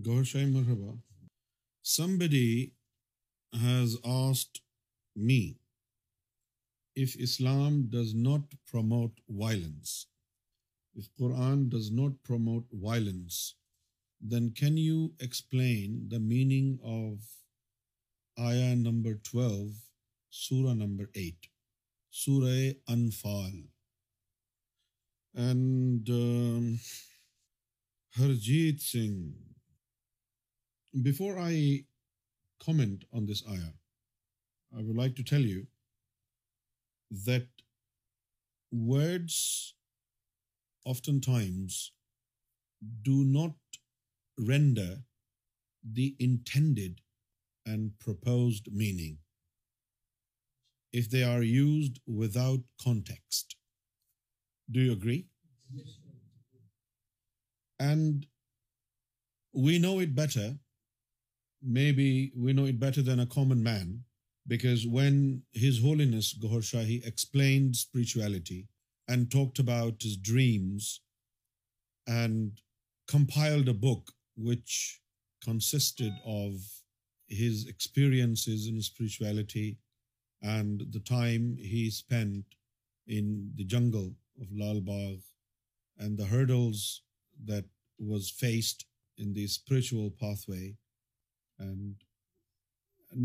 Gaur Shai Marhaba. Somebody has asked me if Islam does not promote violence, if Quran does not promote violence, then can you explain the meaning of ayah number 12, surah number 8, Surah Anfal? And um, Harjeet Singh before I comment on this ayah, I would like to tell you that words oftentimes do not render the intended and proposed meaning if they are used without context. Do you agree? Yes. And we know it better maybe we know it better than a common man, because when His Holiness Ghaur Shahi explained spirituality and talked about his dreams and compiled a book which consisted of his experiences in spirituality and the time he spent in the jungle of Lal Bagh and the hurdles that was faced in the spiritual pathway,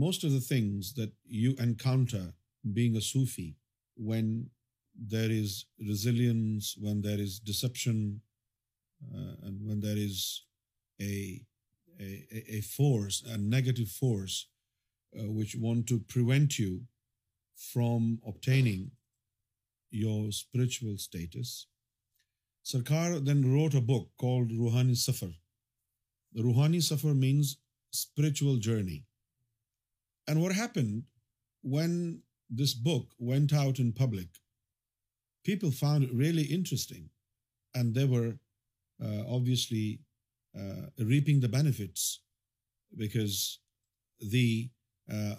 most of the things that you encounter being a Sufi when there is resilience when there is deception when there is negative force which want to prevent you from obtaining your spiritual status Sarkar then wrote a book called روحانی سفر روحانی سفر means spiritual journey. And what happened when this book went out in public, people found it really interesting, and they were uh, obviously uh, reaping the benefits, because the uh,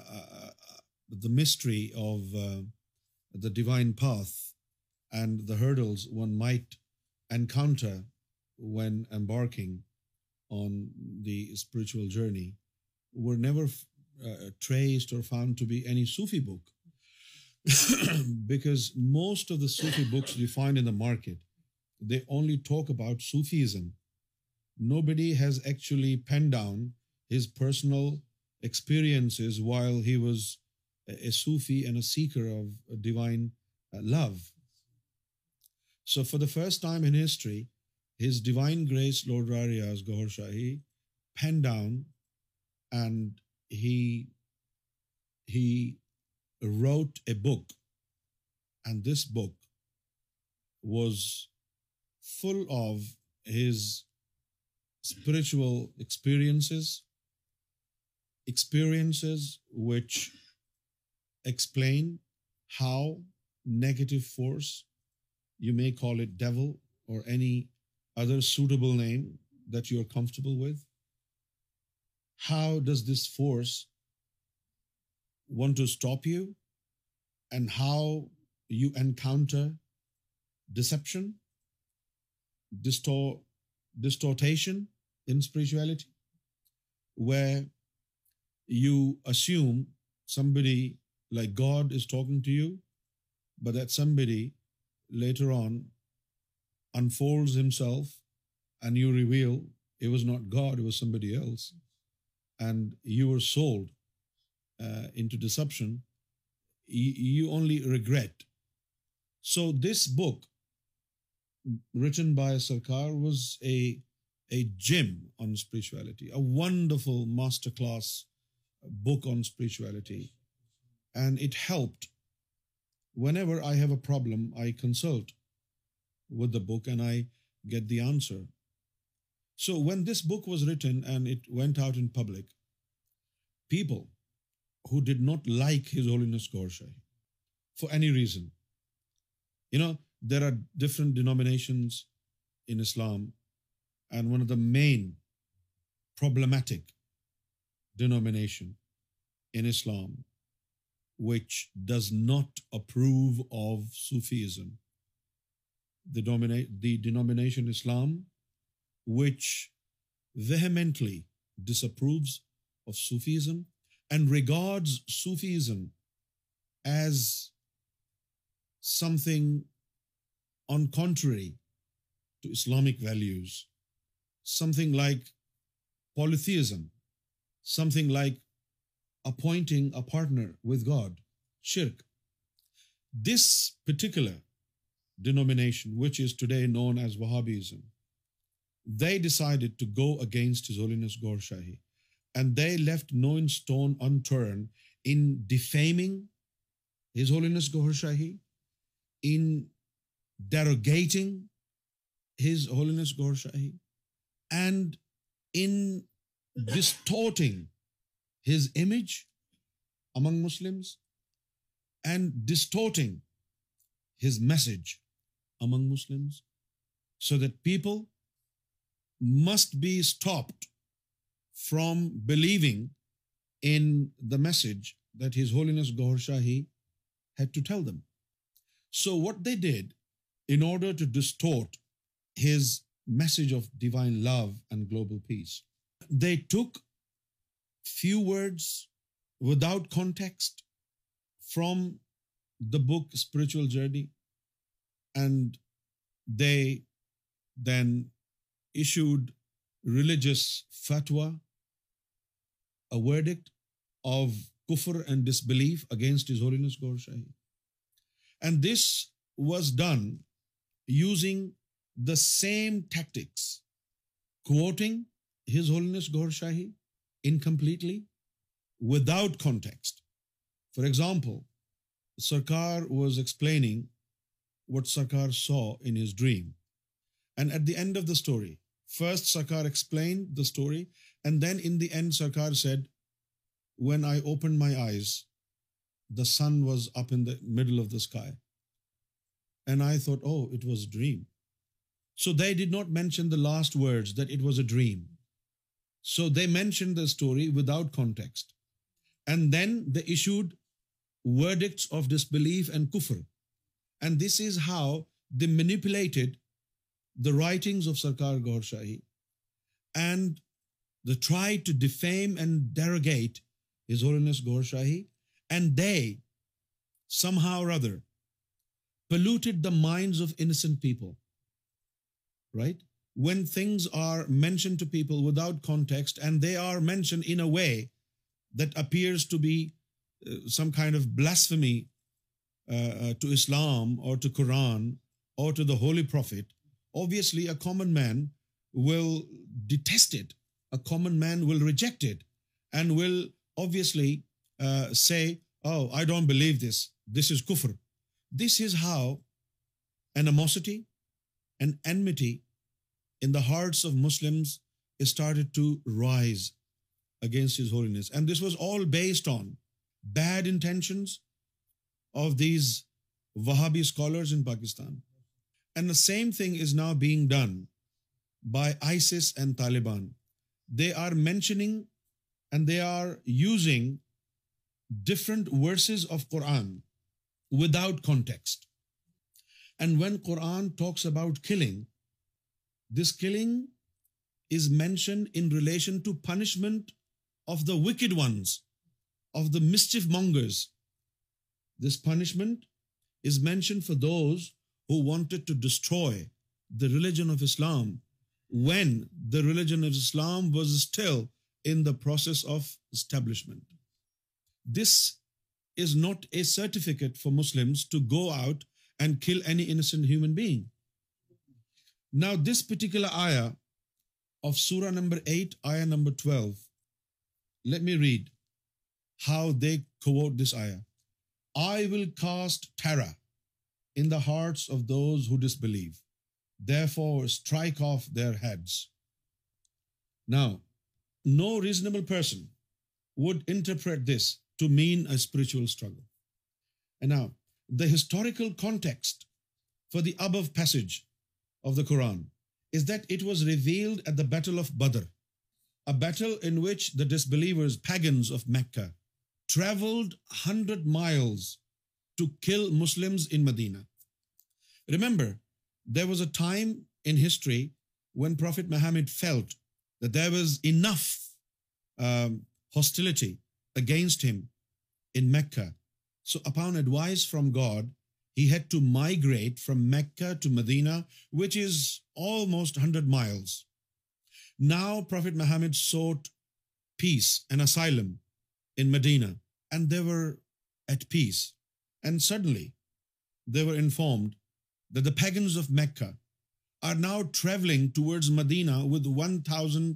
mystery of the divine path and the hurdles one might encounter when embarking on the spiritual journey were never uh, traced or found to be any Sufi book because most of the Sufi books you find in the market, they only talk about Sufism. Nobody has actually penned down his personal experiences while he was a Sufi and a seeker of uh, divine uh, love. So for the first time in history, his divine grace Lord Ra Riaz Gohar Shahi pen down and he wrote a book and this book was full of his spiritual experiences experiences which explain how negative force you may call it devil or any other suitable name that you're comfortable with? How does this force want to stop you, and how you encounter deception, distortion in spirituality, where you assume somebody like God is talking to you, but that somebody later on unfolds himself and you reveal it was not God, it was somebody else, and you were sold uh, into deception, you only regret. So this book, written by Sarkar, was a gem on spirituality, a wonderful masterclass book on spirituality. And it helped. Whenever I have a problem, I consult with the book and I get the answer. So when this book was written and it went out in public, people who did not like His Holiness Gaur Shahi for any reason. You know, there are different denominations in Islam, and one of the main problematic denomination in Islam, which does not approve of Sufism, the denomination Islam, which vehemently disapproves of Sufism and regards Sufism as something on contrary to Islamic values, something like polytheism, something like appointing a partner with God, shirk. This particular denomination which is known as Wahhabism they decided to go against they left no stones in defaming his image among and distorting his message among Muslims, so that people must be stopped from believing in the message that His Holiness Gaur Shahi had to tell them. So what they did in order to distort his message of divine love and global peace, they took few words without context from the book Spiritual Journey and they then issued religious fatwa verdict of کفر and disbelief against his holiness Shahi and this was done using the same tactics quoting his holiness Gohar Shahi incompletely without context for example Sarkar was explaining what Sakar saw in his dream. And at the end of the story, first Sakar explained the story, and then in the end Sakar said, when I opened my eyes, the sun was up in the middle of the sky. And I thought, oh, it was a dream. So they did not mention the last words that it was a dream. So they mentioned the story without context. And then they issued verdicts of disbelief and kufr. And this is how they manipulated the writings of Sarkar Gaur Shahi, and they tried to defame and derogate His Holiness Gaur Shahi, and they somehow or other polluted the minds of innocent people, right? When things are mentioned to people without context and they are mentioned in a way that appears to be uh, some kind of blasphemy uh, uh, to Islam or to Quran or to the Holy Prophet, obviously a common man will detest it. A common man will reject it and will obviously uh, say, oh, I don't believe this. This is kufr. This is how animosity and enmity in the hearts of Muslims started to rise against His Holiness. And this was all based on bad intentions of these Wahhabi scholars in Pakistan. And the same thing is now being done by ISIS and Taliban. They are mentioning and they are using different verses of Quran without context. And when Quran talks about killing, this killing is mentioned in relation to punishment of the wicked ones, of the mischief mongers. This punishment is mentioned for those who wanted to destroy the religion of Islam when the religion of Islam was still in the process of establishment. This is not a certificate for Muslims to go out and kill any innocent human being. Now, this particular ayah of surah number 8, ayah number 12, let me read how they quote this ayah. I will cast terror in the hearts of those who disbelieve. Therefore, strike off their heads. Now, no reasonable person would interpret this to mean a spiritual struggle. And now, the historical context for the above passage of the Quran is that it was revealed at the Battle of Badr, a battle in which the disbelievers, pagans of Mecca, traveled 100 miles to kill Muslims in Medina. Remember, there was a time in history when Prophet Muhammad felt that there was enough um, hostility against him in Mecca. So upon advice from God, he had to migrate from Mecca to Medina, which is almost 100 miles. Now Prophet Muhammad sought peace and asylum Medina travelling towards Medina with one thousand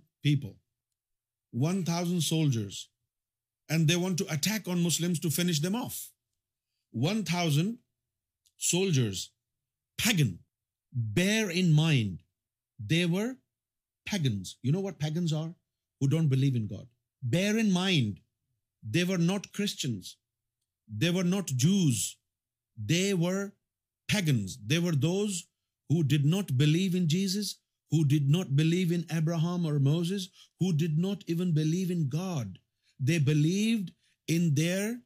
mind They were not Christians. They were not Jews. They were pagans. They were those who did not believe in Jesus, who did not believe in Abraham or Moses, who did not even believe in God. They believed in their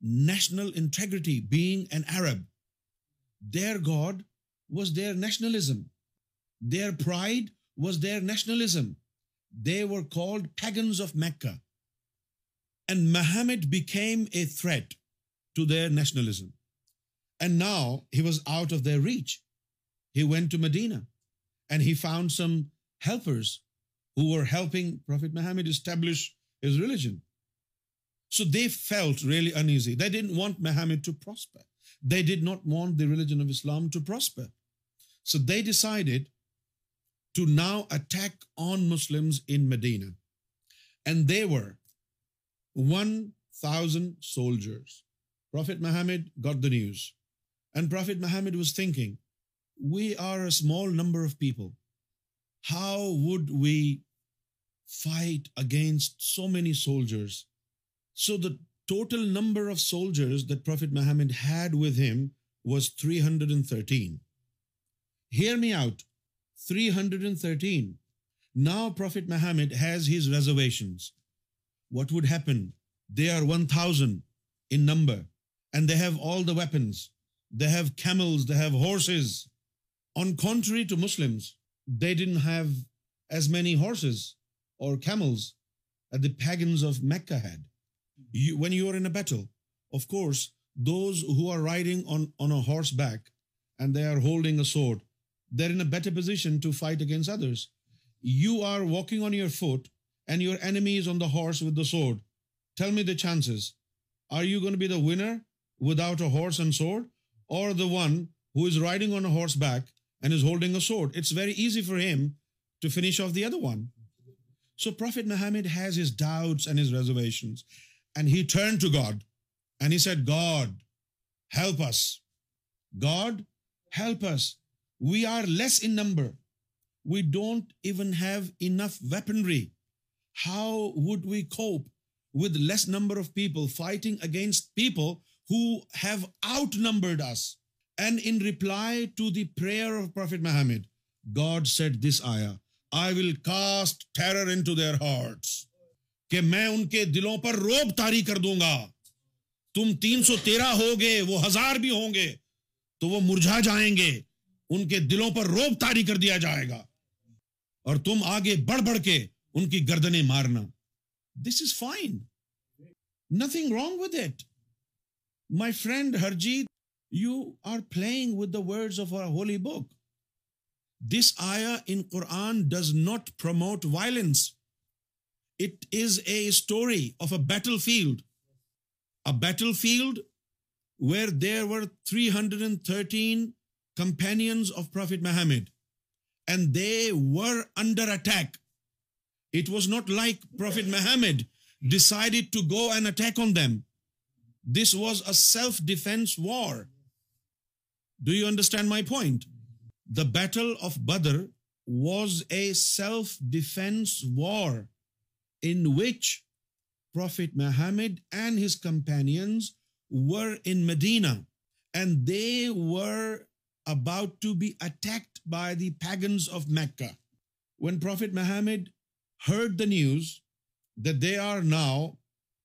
national integrity, being an Arab. Their God was their nationalism. Their pride was their nationalism. They were called pagans of Mecca. And Muhammad became a threat to their nationalism. And now he was out of their reach. He went to Medina and he found some helpers who were helping Prophet Muhammad establish his religion. So they felt really uneasy. They didn't want Muhammad to prosper. They did not want the religion of Islam to prosper. So they decided to now attack on Muslims in Medina. And they were 1,000 soldiers. Prophet Muhammad got the news. And Prophet Muhammad was thinking, we are a small number of people. How would we fight against so many soldiers? So the total number of soldiers that Prophet Muhammad had with him was 313. Hear me out, 313. Now Prophet Muhammad has his reservations what would happen? They are 1,000 in number, and they have all the weapons. They have camels, they have horses. On contrary to Muslims, they didn't have as many horses or camels as the pagans of Mecca had. When you are in a battle, of course, those who are riding on a horseback and they are holding a sword, they're in a better position to fight against others. You are walking on your foot and your enemy is on the horse with the sword. Tell me the chances. Are you going to be the winner without a horse and sword, or the one who is riding on a horseback and is holding a sword? It's very easy for him to finish off the other one. So Prophet Muhammad has his doubts and his reservations, and he turned to God and he said, God, help us. God, help us. We are less in number. We don't even have enough weaponry. How cast we cope their number کہ میں ان کے دلوں پر روب تاری کر دوں گا تم تین سو تیرہ ہو وہ ہزار بھی ہوں گے تو وہ مرجھا جائیں گے ان کے دلوں پر روب تاری کر دیا جائے گا اور تم آگے بڑھ بڑھ کے ان کی گردنیں مارنا this is fine nothing wrong with it my friend Harjeet you are playing with the word of our holy book this آیا in Quran does not promote violence it is a story of a battle field field where there were three hundred and thirteen of prophet Muhammad and they were under attack to go and attack on them this was a self defence war do you understand my point the battle of Badr was a self defence war which prophet Muhammad and of Mecca when prophet Muhammad heard the news that they are now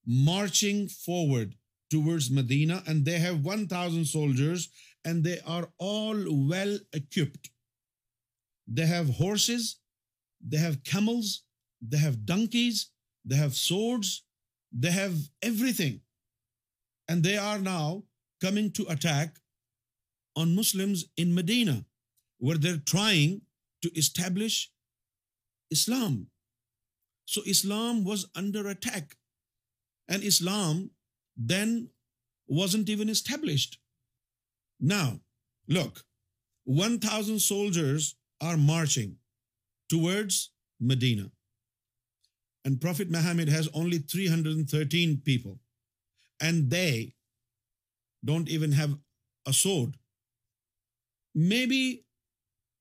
marching forward towards Medina, and they have 1,000 soldiers, and they are all well equipped. They have horses, they have camels, they have donkeys, they have swords, they have everything. And they are now coming to attack on Muslims in Medina, where they're trying to establish Islam. So Islam was under attack, and Islam then wasn't even established. Now, look, 1,000 soldiers are marching towards Medina, and Prophet Muhammad has only 313 people, and they don't even have a sword. Maybe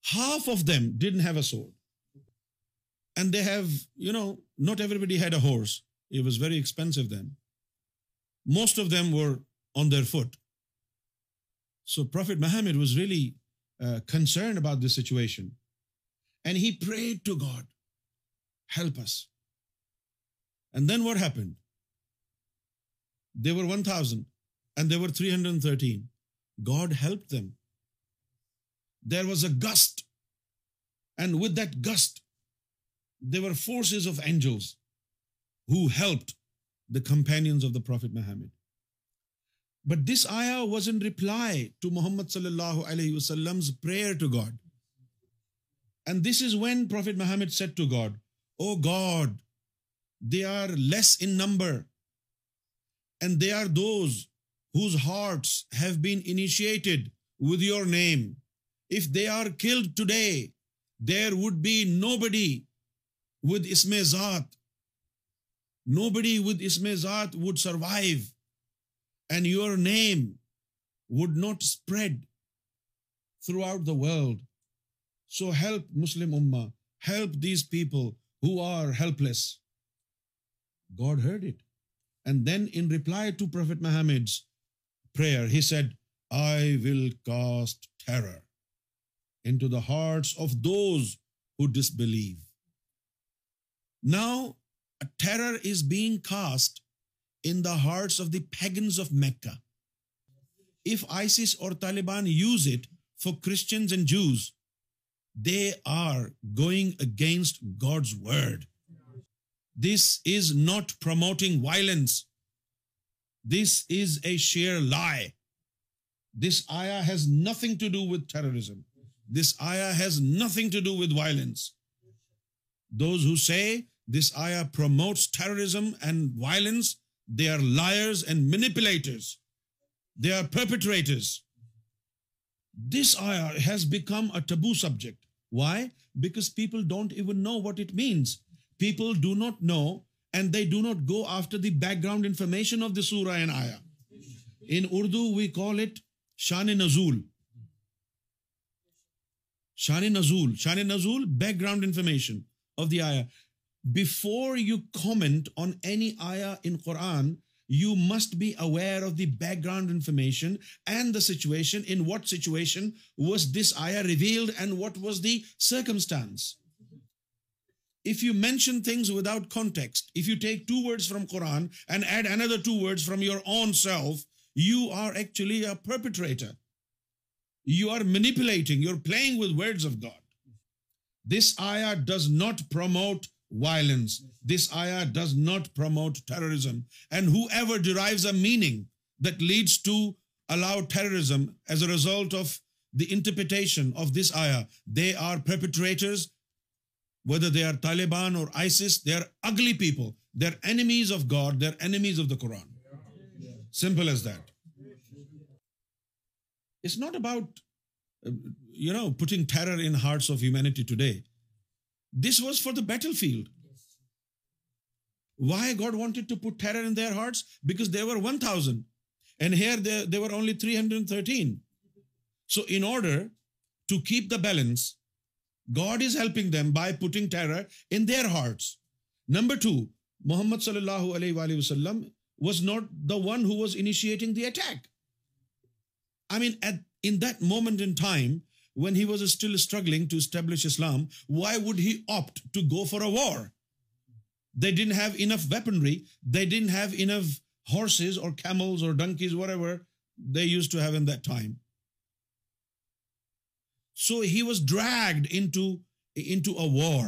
half of them didn't have a sword. And they have, not everybody had a horse. It was very expensive then. Most of them were on their foot. So Prophet Muhammad was really uh, concerned about this situation. And he prayed to God, help us. And then what happened? They were 1,000 and they were 313. God helped them. There was a gust. And with that gust, there were forces of angels who helped the companions of the prophet Muhammad but this آیا was in reply to Muhammad صلی اللہ علیہ وسلم prayer to God and this is when prophet Muhammad said to God O God they are less in number and they are those whose hearts have been initiated with your name if they are killed today there would be nobody with us میں ذات nobody with us میں ذات would survive and your name would not spread throughout the world so help Muslim ummah help these people who are helpless God heard it and then in reply to prophet Muhammad prayer he said I will cast in hearts of those who disbelieve Now, a terror is being cast in the hearts of the pagans of Mecca. If ISIS or Taliban use it for Christians and Jews, they are going against God's word. This is not promoting violence. This is a sheer lie. This ayah has nothing to do with terrorism. This ayah has nothing to do with violence. Those who say this آیا promotes terrorism and violence they are liars and manipulators they are perpetrators this آیا has become a taboo subject why because people don't even know what it means people do not know and they do not go after the background information of this سورا and آیا ان اردو وی call it شان نزول shan nuzul shan nuzul background information of the ayah back you mention things take two words from Quran and add another own self you are of God this ayah does not promote violence this ayah does not the Quran simple that it's not about you know putting this was for the battlefield why God wanted to put terror in their hearts because they were one thousand and here they were only three hundred thirteen so in order to keep the balance God is helping them by putting terror in their hearts number two Muhammad صلی اللہ علیہ وآلہ وسلم was not the one who was initiating the attack I mean in that moment in time one he was still struggling to establish Islam why would he وارف ویپنریو horse to he so he was dragged a war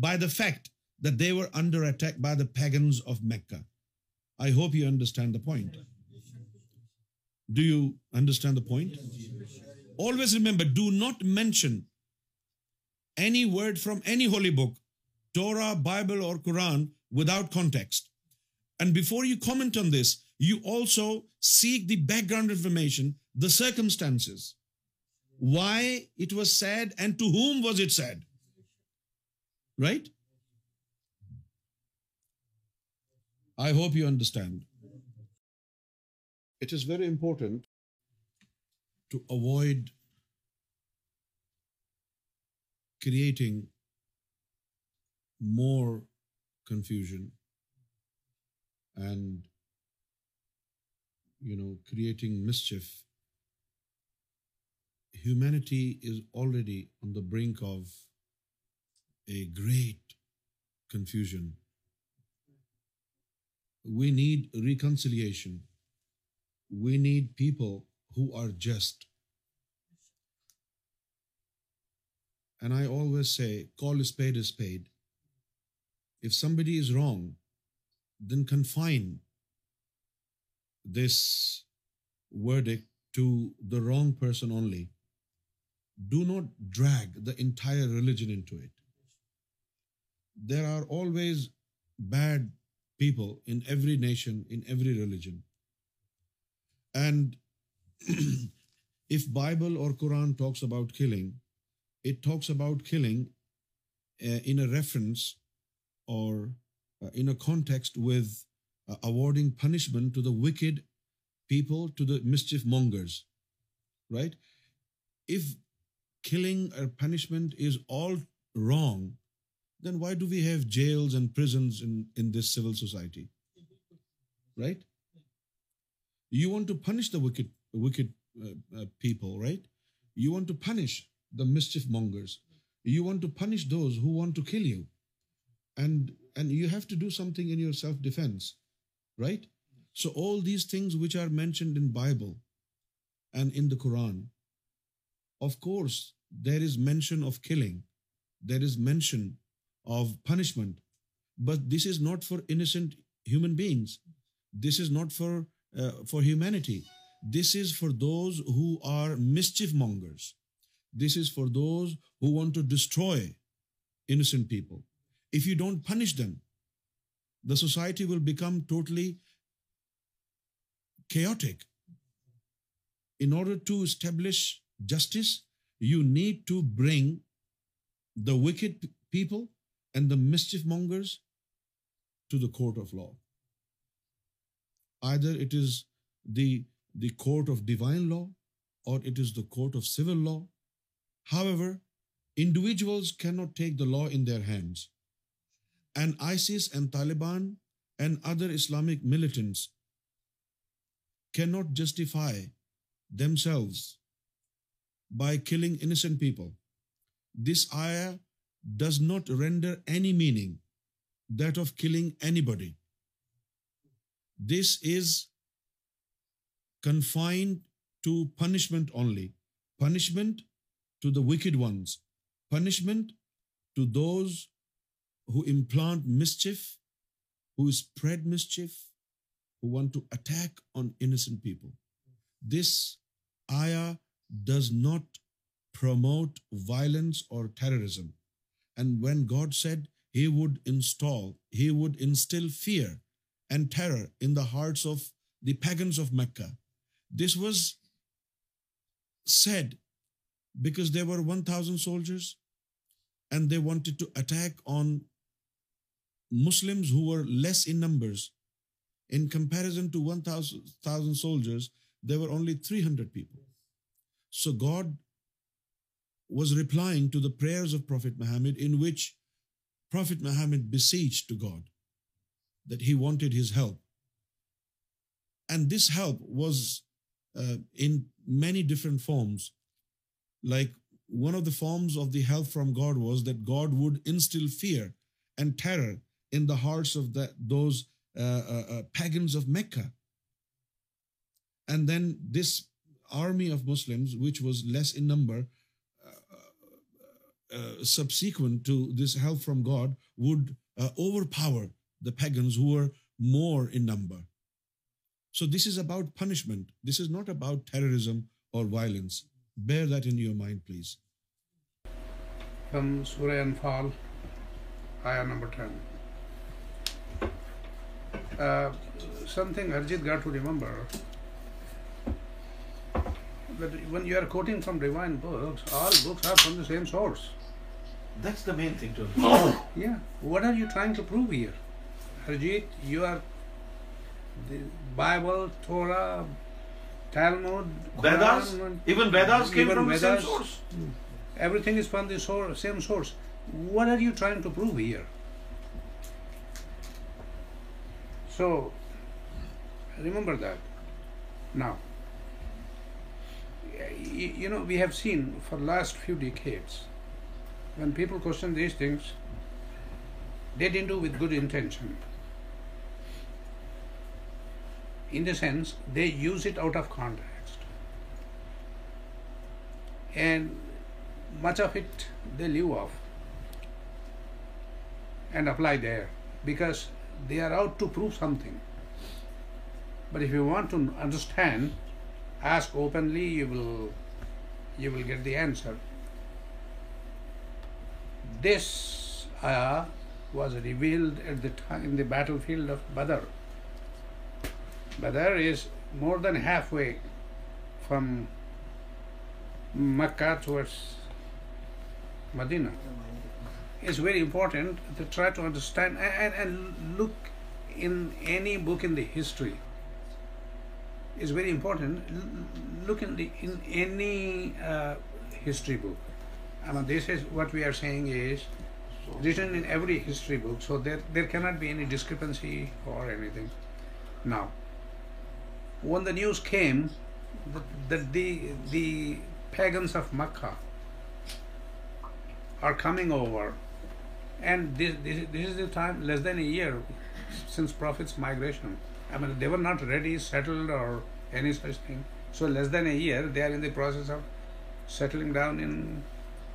by the فیکٹرسٹینڈرسٹینڈ Always remember, do not mention any word from any holy book, Torah, Bible, or Quran without context. And before you comment on this, you also seek the background information, the circumstances, why it was said and to whom was it said, right? I hope you understand. It is very important to avoid creating more confusion and, you know, creating mischief. Humanity is already on the brink of a great confusion. We need reconciliation. We need people who are just. And I always say, call a spade a spade. If somebody is wrong, then confine this verdict to the wrong person only. Do not drag the entire religion into it. There are always bad people in every nation, in every religion. And if Bible or Quran talks about killing, it talks about killing uh, in a reference or uh, in a context with uh, awarding punishment to the wicked people, to the mischief mongers, right? If killing or punishment is all wrong, then why do we have jails and prisons in this civil society, right? You want to punish the wicked wicked you winters there is mentioning mention it but this is not for innocent human beings this is not for for human This is for those who are mischief mongers. This is for those who want to destroy innocent people. If you don't punish them, the society will become totally chaotic. In order to establish justice, you need to bring the wicked people and the mischief mongers to the court of law. Either it is the the court of divine law or it is the court of civil law. However, individuals cannot take the law in their hands. And ISIS and Taliban and other Islamic militants cannot justify themselves by killing innocent people. This ayah does not render any meaning that of killing anybody. This is confined to punishment only, punishment to the wicked ones, punishment to those who implant mischief, who spread mischief, who want to attack on innocent people. This ayah does not promote violence or terrorism. And when God said He would instill fear and terror in the hearts of the pagans of Mecca, this was said because there were 1,000 soldiers and they wanted to attack on Muslims who were less in numbers. In comparison to 1,000 soldiers, there were only 300 people. So God was replying to the prayers of Prophet Muhammad, in which Prophet Muhammad beseeched to God that he wanted his help. And this help was uh, in many different forms. Like one of the forms of the help from God was that God would instill fear and terror in the hearts of those uh, uh, pagans of Mecca. And then this army of Muslims, which was less in number, subsequent to this help from God, would overpower the pagans who were more in number. So this this is is about about punishment not terrorism or violence bear that what Arijit you are Bible تھوڑا same source what to prove her so remember that now you know we have seen for last few decades when people question these things that انت good intention in the sense they use it out of context, and much of it they live off and apply there because they are out to prove something. But if you want to understand, ask openly, you will get the answer. This uh, was revealed at the time in the battlefield of Badr. Badr is more than halfway from Mecca towards Medina. It's very important to try to understand and look in any book in the history. It's very important. Look in any uh, history book. I mean, this is what we are saying is written in every history book, so there cannot be any discrepancy or anything. Now, when the news came that the pagans of Makkah are coming over, and this is the time, less than a year since Prophet's migration. I mean, they were not ready, settled, or any such thing. So less than a year, they are in the process of settling down in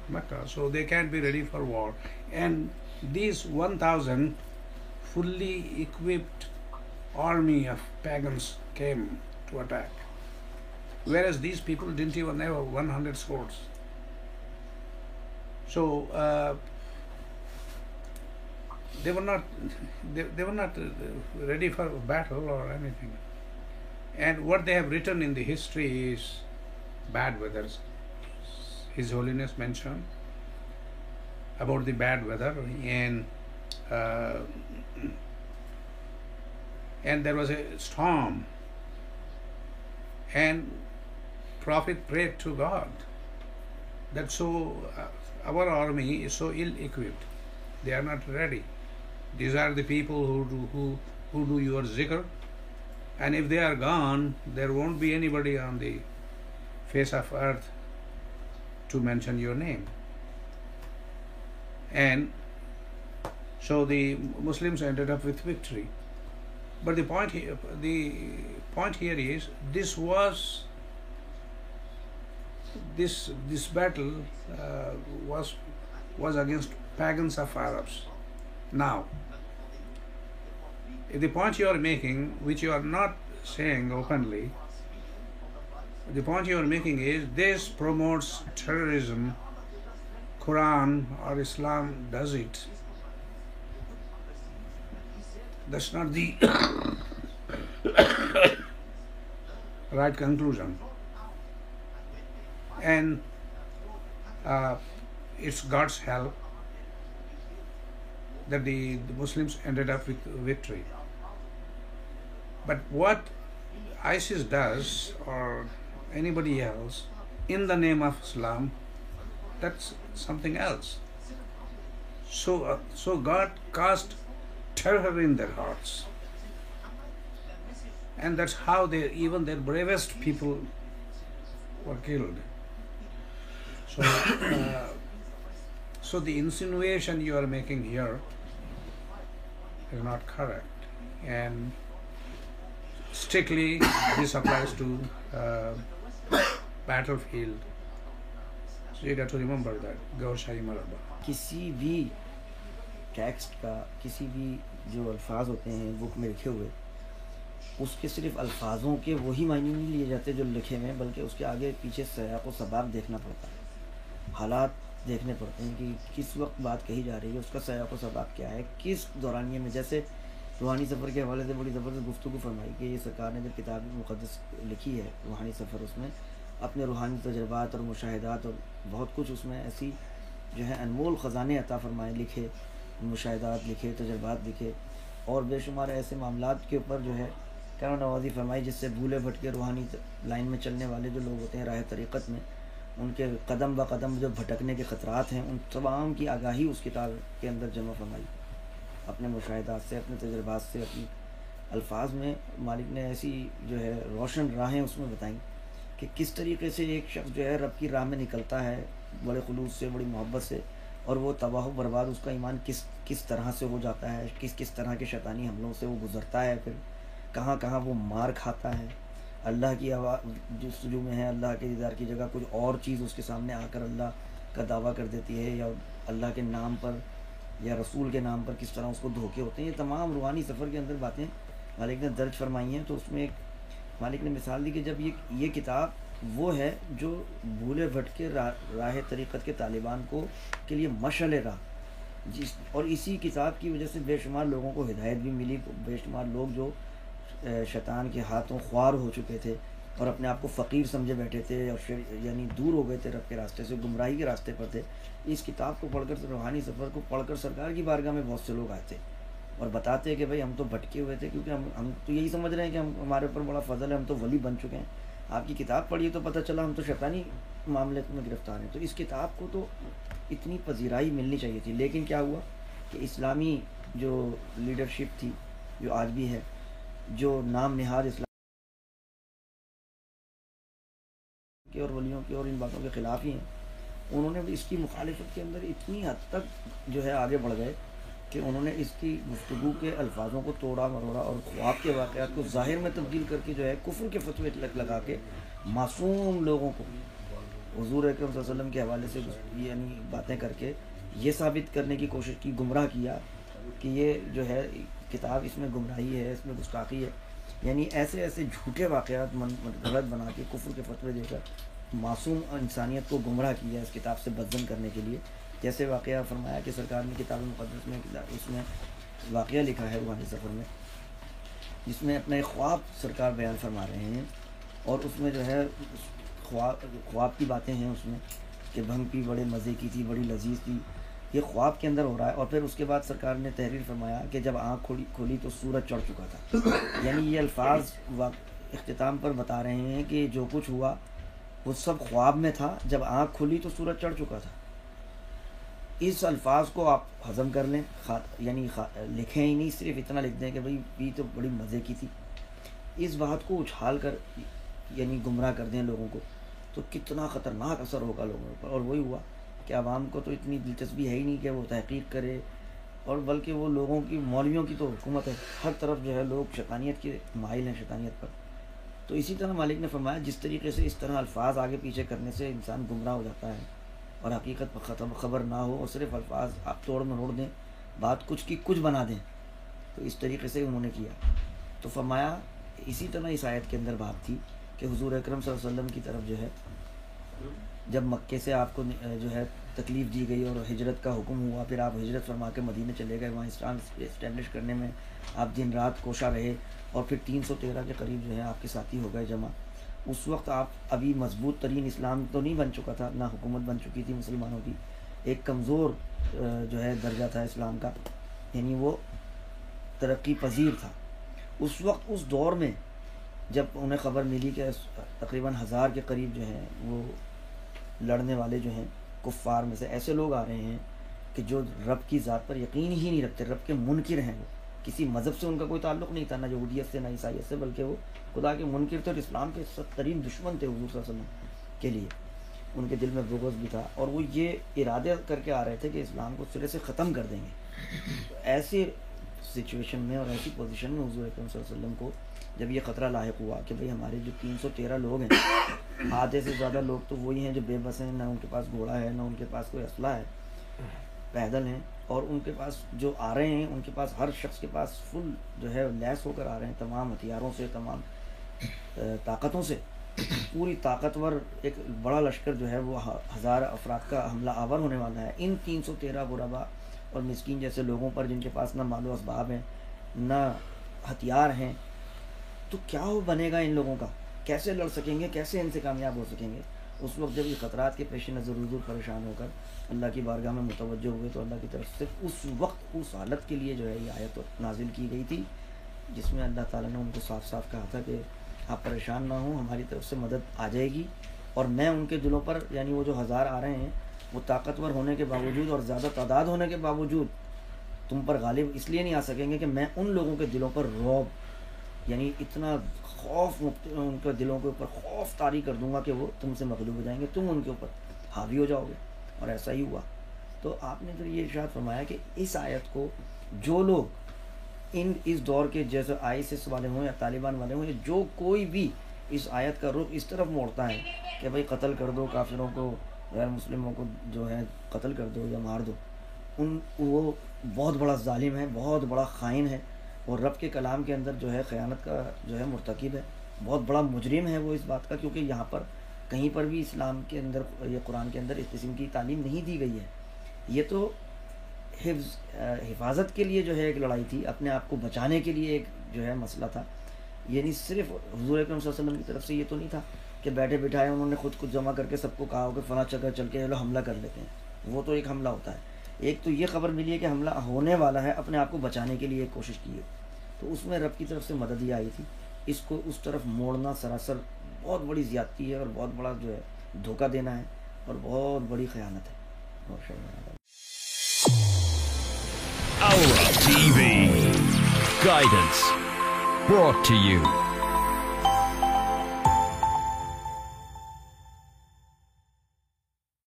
Mecca. So they can't be ready for war. And these 1,000 fully equipped army of pagans came to attack where is these people then you never one hundred scouts so they were not ready for battle whole our history is bad weathers ہوشن about the bad weather and and there was a storm, and prophet prayed to God that uh, our army is so ill-equipped, they are not ready. These are the people who do your zikr, and if they are gone, there won't be anybody on the face of earth to mention your name. And so the Muslims ended up with victory. But the point here is this battle uh, was against pagans of Arabs. Now, the point you are making, which you are not saying openly, the point you are making is this promotes terrorism. Quran or Islam does it. That's not the right conclusion. And uh, it's God's help that the Muslims ended up with victory. But what ISIS does, or anybody else, in the name of Islam, that's something else. So uh, God cast battlefield remember کسی بھی text کا کسی بھی جو الفاظ ہوتے ہیں بک میں لکھے ہوئے اس کے صرف الفاظوں کے وہی معنی نہیں لیے جاتے جو لکھے ہوئے ہیں بلکہ اس کے آگے پیچھے سیاق و سباب دیکھنا پڑتا ہے حالات دیکھنے پڑتے ہیں کہ کس وقت بات کہی جا رہی ہے اس کا سیاق و سباب کیا ہے کس دورانیے میں جیسے روحانی سفر کے حوالے سے بڑی زبردست گفتگو فرمائی کہ یہ سرکار نے جب کتاب مقدس لکھی ہے روحانی سفر اس میں اپنے روحانی تجربات اور مشاہدات اور بہت کچھ اس میں ایسی جو ہے انمول خزانے عطا فرمائے لکھے مشاہدات لکھے تجربات لکھے اور بے شمار ایسے معاملات کے اوپر جو ہے کیا نوازی فرمائی جس سے بھولے بھٹکے روحانی لائن میں چلنے والے جو لوگ ہوتے ہیں راہ طریقت میں ان کے قدم بہ قدم جو بھٹکنے کے خطرات ہیں ان تمام کی آگاہی اس کتاب کے اندر جمع فرمائی اپنے مشاہدات سے اپنے تجربات سے اپنی الفاظ میں مالک نے ایسی جو ہے روشن راہیں اس میں بتائیں کہ کس طریقے سے ایک شخص جو ہے رب کی راہ میں نکلتا ہے بڑے خلوص سے بڑی محبت سے اور وہ تباہ و برباد اس کا ایمان کس کس طرح سے ہو جاتا ہے کس کس طرح کے شیطانی حملوں سے وہ گزرتا ہے پھر کہاں کہاں وہ مار کھاتا ہے اللہ کی آواز جس جو میں ہے اللہ کے دیدار کی جگہ کچھ اور چیز اس کے سامنے آ کر اللہ کا دعویٰ کر دیتی ہے یا اللہ کے نام پر یا رسول کے نام پر کس طرح اس کو دھوکے ہوتے ہیں یہ تمام روحانی سفر کے اندر باتیں مالک نے درج فرمائی ہیں تو اس میں ایک مالک نے مثال دی کہ جب یہ یہ کتاب وہ ہے جو بھولے بھٹ کے راہ طریقت کے طالبان کو کے لیے مشعل راہ جس اور اسی کتاب کی وجہ سے بے شمار لوگوں کو ہدایت بھی ملی بے شمار لوگ جو شیطان کے ہاتھوں خوار ہو چکے تھے اور اپنے آپ کو فقیر سمجھے بیٹھے تھے اور یعنی دور ہو گئے تھے رب کے راستے سے گمراہی کے راستے پر تھے اس کتاب کو پڑھ کر روحانی سفر کو پڑھ کر سرکار کی بارگاہ میں بہت سے لوگ آتے تھے اور بتاتے کہ بھائی ہم تو بھٹکے ہوئے تھے کیونکہ ہم ہم تو یہی سمجھ رہے ہیں کہ ہم ہمارے اوپر بڑا فضل ہے ہم تو ولی بن چکے ہیں آپ کی کتاب پڑھی تو پتہ چلا ہم تو شیطانی معاملے میں گرفتار ہیں تو اس کتاب کو تو اتنی پذیرائی ملنی چاہیے تھی لیکن کیا ہوا کہ اسلامی جو لیڈرشپ تھی جو آج بھی ہے جو نام نہاد اسلام کے اور ولیوں کے اور ان باتوں کے خلاف ہی ہیں انہوں نے اس کی مخالفت کے اندر اتنی حد تک جو ہے آگے بڑھ گئے کہ انہوں نے اس کی گفتگو کے الفاظوں کو توڑا مروڑا اور خواب کے واقعات کو ظاہر میں تبدیل کر کے جو ہے کفر کے فتوے لگ لگا کے معصوم لوگوں کو حضور صلی اللہ علیہ وسلم کے حوالے سے یعنی باتیں کر کے یہ ثابت کرنے کی کوشش کی گمراہ کیا کہ یہ جو ہے کتاب اس میں گمراہی ہے اس میں گستاخی ہے یعنی ایسے ایسے جھوٹے واقعات غلط بنا کے کفر کے فتوے دے کر معصوم انسانیت کو گمراہ کیا اس کتاب سے بدزن کرنے کے لیے جیسے واقعہ فرمایا کہ سرکار نے کتاب مقدس میں اس میں واقعہ لکھا ہے روحانی سفر میں جس میں اپنے خواب سرکار بیان فرما رہے ہیں اور اس میں جو ہے خواب خواب کی باتیں ہیں اس میں کہ بھنگ پی بڑے مزے کی تھی بڑی لذیذ تھی یہ خواب کے اندر ہو رہا ہے اور پھر اس کے بعد سرکار نے تحریر فرمایا کہ جب آنکھ کھولی کھولی تو سورج چڑھ چکا تھا یعنی یہ الفاظ اختتام پر بتا رہے ہیں کہ جو کچھ ہوا وہ سب خواب میں تھا جب آنکھ کھلی تو سورج چڑھ چکا تھا اس الفاظ کو آپ ہضم کر لیں خا یعنی لکھیں ہی نہیں صرف اتنا لکھ دیں کہ بھائی یہ تو بڑی مزے کی تھی اس بات کو اچھال کر یعنی گمراہ کر دیں لوگوں کو تو کتنا خطرناک اثر ہوگا لوگوں پر اور وہی ہوا کہ عوام کو تو اتنی دلچسپی ہے ہی نہیں کہ وہ تحقیق کرے اور بلکہ وہ لوگوں کی مولویوں کی تو حکومت ہے ہر طرف جو ہے لوگ شیطانیت کے مائل ہیں شیطانیت پر تو اسی طرح مالک نے فرمایا جس طریقے سے اس طرح الفاظ آگے پیچھے کرنے سے انسان گمراہ ہو جاتا ہے اور حقیقت پر ختم خبر نہ ہو اور صرف الفاظ آپ توڑ مروڑ دیں بات کچھ کی کچھ بنا دیں تو اس طریقے سے انہوں نے کیا تو فرمایا اسی طرح اس آیت کے اندر بات تھی کہ حضور اکرم صلی اللہ علیہ وسلم کی طرف جو ہے جب مکے سے آپ کو جو ہے تکلیف دی گئی اور ہجرت کا حکم ہوا پھر آپ ہجرت فرما کے مدینہ چلے گئے وہاں اسٹینڈش کرنے میں آپ دن رات کوشاں رہے اور پھر تین سو تیرہ کے قریب جو ہے آپ کے ساتھی ہو گئے جمع اس وقت آپ ابھی مضبوط ترین اسلام تو نہیں بن چکا تھا نہ حکومت بن چکی تھی مسلمانوں کی ایک کمزور جو ہے درجہ تھا اسلام کا یعنی وہ ترقی پذیر تھا اس وقت اس دور میں جب انہیں خبر ملی کہ تقریباً ہزار کے قریب جو ہیں وہ لڑنے والے جو ہیں کفار میں سے ایسے لوگ آ رہے ہیں کہ جو رب کی ذات پر یقین ہی نہیں رکھتے رب کے منکر ہیں وہ کسی مذہب سے ان کا کوئی تعلق نہیں تھا نہ یہودیت سے نہ عیسائیت سے بلکہ وہ خدا کے منکر تھے اور اسلام کے سخت ترین دشمن تھے حضور صلی اللہ علیہ وسلم کے لیے ان کے دل میں بغض بھی تھا اور وہ یہ ارادہ کر کے آ رہے تھے کہ اسلام کو سرے سے ختم کر دیں گے ایسے سچویشن میں اور ایسی پوزیشن میں حضور صلی اللہ علیہ وسلم کو جب یہ خطرہ لاحق ہوا کہ بھائی ہمارے جو تین سو تیرہ لوگ ہیں آدھے سے زیادہ لوگ تو وہی ہیں جو بے بس ہیں نہ ان کے پاس گھوڑا ہے نہ ان کے پاس کوئی اسلحہ ہے پیدل ہیں اور ان کے پاس جو آ رہے ہیں ان کے پاس ہر شخص کے پاس فل جو ہے لیس ہو کر آ رہے ہیں تمام ہتھیاروں سے تمام طاقتوں سے پوری طاقتور ایک بڑا لشکر جو ہے وہ ہزار افراد کا حملہ آور ہونے والا ہے ان تین سو تیرہ غربا اور مسکین جیسے لوگوں پر جن کے پاس نہ مال و اسباب ہیں نہ ہتھیار ہیں تو کیا وہ بنے گا ان لوگوں کا کیسے لڑ سکیں گے کیسے ان سے کامیاب ہو سکیں گے اس وقت جب یہ خطرات کے پیش نظر حضور ضرور پریشان ہو کر اللہ کی بارگاہ میں متوجہ ہوئے تو اللہ کی طرف سے اس وقت اس حالت کے لیے جو ہے یہ آیت نازل کی گئی تھی جس میں اللہ تعالیٰ نے ان کو صاف صاف کہا تھا کہ آپ پریشان نہ ہوں ہماری طرف سے مدد آ جائے گی اور میں ان کے دلوں پر یعنی وہ جو ہزار آ رہے ہیں وہ طاقتور ہونے کے باوجود اور زیادہ تعداد ہونے کے باوجود تم پر غالب اس لیے نہیں آ سکیں گے کہ میں ان لوگوں کے دلوں پر روب یعنی اتنا خوف ان کے دلوں کے اوپر خوف طاری کر دوں گا کہ وہ تم سے مغلوب ہو جائیں گے تم ان کے اوپر حاوی ہو جاؤ گے اور ایسا ہی ہوا تو آپ نے پھر یہ ارشاد فرمایا کہ اس آیت کو جو لوگ ان اس دور کے جیسے آئی ایس ایس والے ہوں یا طالبان والے ہوں یا جو کوئی بھی اس آیت کا رخ اس طرف موڑتا ہے کہ بھائی قتل کر دو کافروں کو غیر مسلموں کو جو ہے قتل کر دو یا مار دو ان وہ بہت بڑا ظالم ہے بہت بڑا خائن ہے اور رب کے کلام کے اندر جو ہے خیانت کا جو ہے مرتکب ہے بہت بڑا مجرم ہے وہ اس بات کا کیونکہ یہاں پر کہیں پر بھی اسلام کے اندر یا قرآن کے اندر اس قسم کی تعلیم نہیں دی گئی ہے یہ تو حفظ حفاظت کے لیے جو ہے ایک لڑائی تھی اپنے آپ کو بچانے کے لیے ایک جو ہے مسئلہ تھا یعنی صرف حضور اکرم صلی اللہ علیہ وسلم کی طرف سے یہ تو نہیں تھا کہ بیٹھے بٹھائے انہوں نے خود کچھ جمع کر کے سب کو کہا ہو کہ فلاں چکر چل کے چلو حملہ کر لیتے ہیں وہ تو ایک حملہ ہوتا ہے ایک تو یہ خبر ملی ہے کہ حملہ ہونے والا ہے اپنے آپ کو بچانے کے لیے ایک کوشش کی ہے تو اس میں رب کی طرف سے مدد ہی آئی تھی اس کو اس طرف موڑنا سراسر بہت بڑی زیادتی ہے اور بہت بڑا جو ہے دھوکہ دینا ہے اور بہت بڑی خیانت ہے